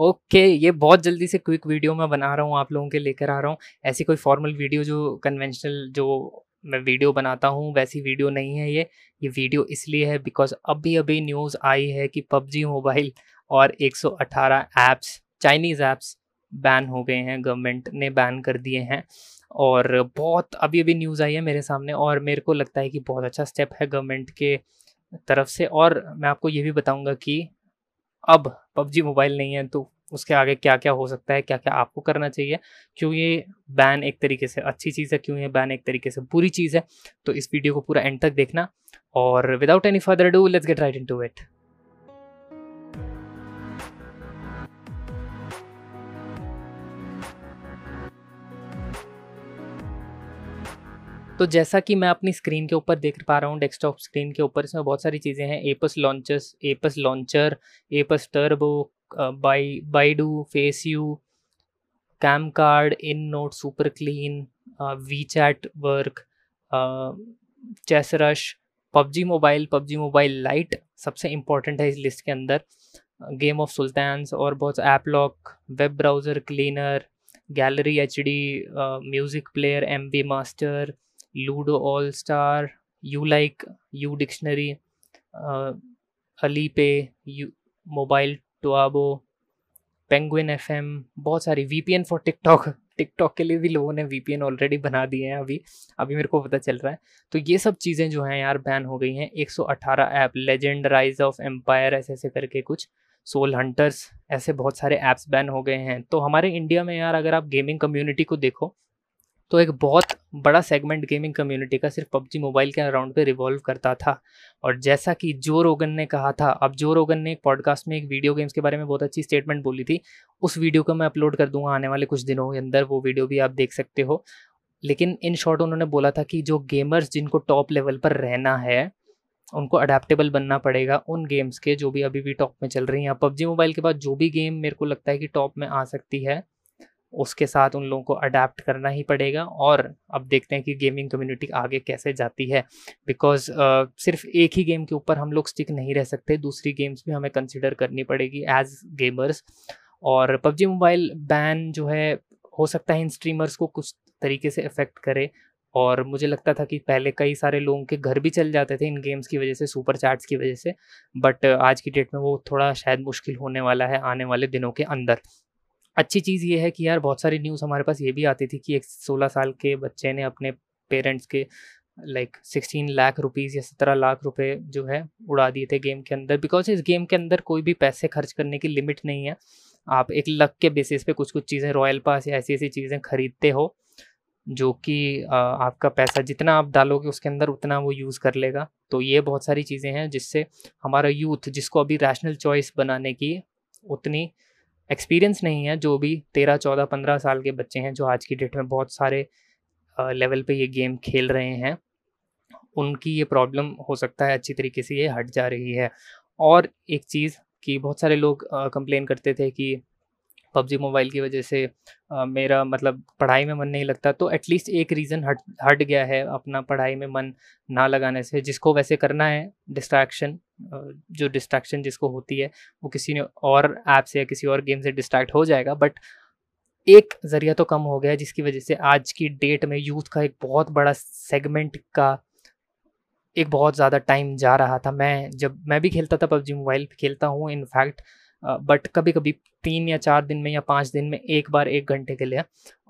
Okay, ये बहुत जल्दी से क्विक वीडियो मैं बना रहा हूँ, आप लोगों के लेकर आ रहा हूँ। ऐसी कोई फॉर्मल वीडियो जो कन्वेंशनल जो मैं वीडियो बनाता हूँ, वैसी वीडियो नहीं है ये। ये वीडियो इसलिए है बिकॉज़ अभी अभी न्यूज़ आई है कि पबजी मोबाइल और 118 ऐप्स, चाइनीज़ ऐप्स बैन हो गए हैं, गवर्नमेंट ने बैन कर दिए हैं और बहुत अभी अभी न्यूज़ आई है मेरे सामने और मेरे को लगता है कि बहुत अच्छा स्टेप है गवर्नमेंट के तरफ़ से और मैं आपको ये भी बताऊँगा कि अब पबजी मोबाइल नहीं है तो उसके आगे क्या क्या हो सकता है क्या क्या आपको करना चाहिए? क्यों ये बैन एक तरीके से अच्छी चीज़ है, क्यों ये बैन एक तरीके से बुरी चीज़ है? तो इस वीडियो को पूरा एंड तक देखना और without any further do let's get right into it तो जैसा कि मैं अपनी स्क्रीन के ऊपर देख पा रहा हूँ, डेस्कटॉप स्क्रीन के ऊपर, इसमें बहुत सारी चीज़ें हैं। APUS launchers APUS launcher APUS turbo by Baidu FaceU CamCard in note super clean WeChat work chess rush PUBG mobile PUBG mobile lite सबसे इंपॉर्टेंट है इस लिस्ट के अंदर। गेम ऑफ़ सुल्तान्स और बहुत app lock web browser cleaner gallery H D music player M B master ludo all star U like U dictionary Alipay U mobile Taobao penguin F बहुत सारी we for TikTok TikTok के लिए भी लोगों ने V P N already बना दिए हैं अभी। अभी मेरे को पता चल रहा है। तो ये सब चीज़ें जो हैं यार बैन हो गई हैं। 118 app legend rise of empire ऐसे ऐसे करके कुछ। सोल हंटर्स ऐसे बहुत सारे ऐप्स बैन हो गए हैं। तो हमारे इंडिया में यार, अगर आप गेमिंग कम्युनिटी को देखो तो एक बहुत बड़ा सेगमेंट गेमिंग कम्युनिटी का सिर्फ़ पबजी मोबाइल के अराउंड पे रिवॉल्व करता था। और जैसा कि जो रोगन ने कहा था, अब जो रोगन ने एक पॉडकास्ट में एक वीडियो गेम्स के बारे में बहुत अच्छी स्टेटमेंट बोली थी। उस वीडियो को मैं अपलोड कर दूँगा आने वाले कुछ दिनों के अंदर, वो वीडियो भी आप देख सकते हो। लेकिन इन शॉर्ट उन्होंने बोला था कि जो गेमर्स जिनको टॉप लेवल पर रहना है, उनको अडेप्टेबल बनना पड़ेगा उन गेम्स के जो भी अभी भी टॉप में चल रही हैं। पबजी मोबाइल के बाद जो भी गेम मेरे को लगता है कि टॉप में आ सकती है। उसके साथ उन लोगों को अडेप्ट करना ही पड़ेगा और अब देखते हैं कि गेमिंग कम्युनिटी आगे कैसे जाती है। बिकॉज़ uh, सिर्फ़ एक ही गेम के ऊपर हम लोग स्टिक नहीं रह सकते दूसरी गेम्स भी हमें कंसिडर करनी पड़ेगी एज गेमर्स और पबजी मोबाइल बैन जो है हो सकता है इन स्ट्रीमर्स को कुछ तरीके से इफ़ेक्ट करे। और मुझे लगता था कि पहले कई सारे लोगों के घर भी चल जाते थे इन गेम्स की वजह से सुपर चैट्स की वजह से बट आज की डेट में वो थोड़ा शायद मुश्किल होने वाला है आने वाले दिनों के अंदर। अच्छी चीज़ ये है कि यार बहुत सारी न्यूज़ हमारे पास ये भी आती थी कि एक सोलह साल के बच्चे ने अपने पेरेंट्स के, लाइक, सिक्सटीन लाख रुपीज़ या सत्रह लाख रुपए जो है उड़ा दिए थे गेम के अंदर। बिकॉज़ इस गेम के अंदर कोई भी पैसे खर्च करने की लिमिट नहीं है। आप एक लक के बेसिस पे कुछ कुछ चीज़ें, रॉयल पास या ऐसी ऐसी चीज़ें खरीदते हो, जो कि आपका पैसा जितना आप डालोगे उसके अंदर उतना वो यूज़ कर लेगा। तो ये बहुत सारी चीज़ें हैं जिससे हमारा यूथ, जिसको अभी रैशनल चॉइस बनाने की उतनी एक्सपीरियंस नहीं है, जो भी तेरह, चौदह, पंद्रह साल के बच्चे हैं, जो आज की डेट में बहुत सारे लेवल पे ये गेम खेल रहे हैं, उनकी ये प्रॉब्लम हो सकता है अच्छी तरीके से ये हट जा रही है। और एक चीज़ कि बहुत सारे लोग कंप्लेन करते थे कि पबजी मोबाइल की वजह से आ, मेरा मतलब पढ़ाई में मन नहीं लगता तो एटलीस्ट एक रीज़न हट हट गया है अपना पढ़ाई में मन ना लगाने से जिसको वैसे करना है डिस्ट्रैक्शन जो डिस्ट्रैक्शन जिसको होती है वो किसी ने और ऐप से या किसी और गेम से डिस्ट्रैक्ट हो जाएगा बट एक ज़रिया तो कम हो गया जिसकी वजह से आज की डेट में यूथ का एक बहुत बड़ा सेगमेंट का एक बहुत ज़्यादा टाइम जा रहा था। मैं जब मैं भी खेलता था पबजी मोबाइल खेलता हूँ इनफैक्ट बट कभी कभी तीन या चार दिन में या पाँच दिन में एक बार एक घंटे के लिए।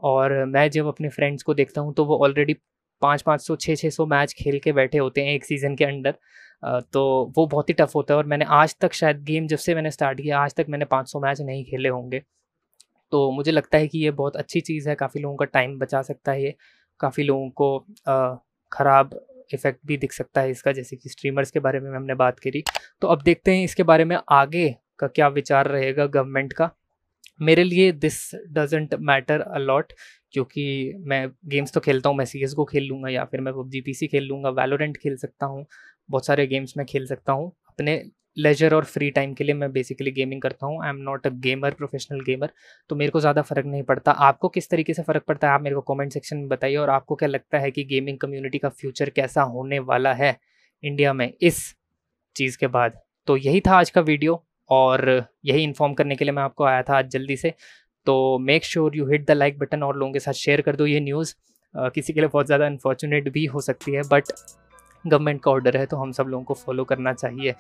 और मैं जब अपने फ्रेंड्स को देखता हूँ तो वो ऑलरेडी पाँच पाँच सौ छः छः सौ मैच खेल के बैठे होते हैं एक सीज़न के अंडर तो वो बहुत ही टफ होता है और मैंने आज तक शायद गेम जब से मैंने स्टार्ट किया, आज तक मैंने पाँच सौ मैच नहीं खेले होंगे। तो मुझे लगता है कि ये बहुत अच्छी चीज़ है, काफ़ी लोगों का टाइम बचा सकता है ये, काफ़ी लोगों को ख़राब इफ़ेक्ट भी दिख सकता है इसका, जैसे कि स्ट्रीमर्स के बारे में हमने बात करी। तो अब देखते हैं इसके बारे में आगे का क्या विचार रहेगा गवर्नमेंट का? मेरे लिए दिस डजेंट मैटर अलॉट क्योंकि मैं गेम्स तो खेलता हूँ, मैं सी को खेल लूँगा या फिर मैं पबजी पी खेल लूँगा वैलोरेंट खेल सकता हूँ, बहुत सारे गेम्स में खेल सकता हूँ। अपने लेजर और फ्री टाइम के लिए मैं बेसिकली गेमिंग करता हूँ I am not a gamer professional gamer तो मेरे को ज़्यादा फ़र्क नहीं पड़ता। आपको किस तरीके से फ़र्क पड़ता है, आप मेरे को कमेंट सेक्शन में बताइए, और आपको क्या लगता है कि गेमिंग कम्युनिटी का फ्यूचर कैसा होने वाला है इंडिया में इस चीज़ के बाद? तो यही था आज का वीडियो और यही इन्फॉर्म करने के लिए मैं आपको आया था आज जल्दी से। तो make sure you hit the like button और लोगों के साथ शेयर कर दो ये न्यूज़ किसी के लिए बहुत ज़्यादा अनफॉर्चुनेट भी हो सकती है बट गवर्नमेंट का ऑर्डर है तो हम सब लोगों को फॉलो करना चाहिए।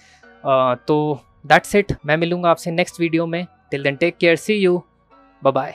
आ, तो दैट्स इट मैं मिलूँगा आपसे नेक्स्ट वीडियो में। Till then take care see you bye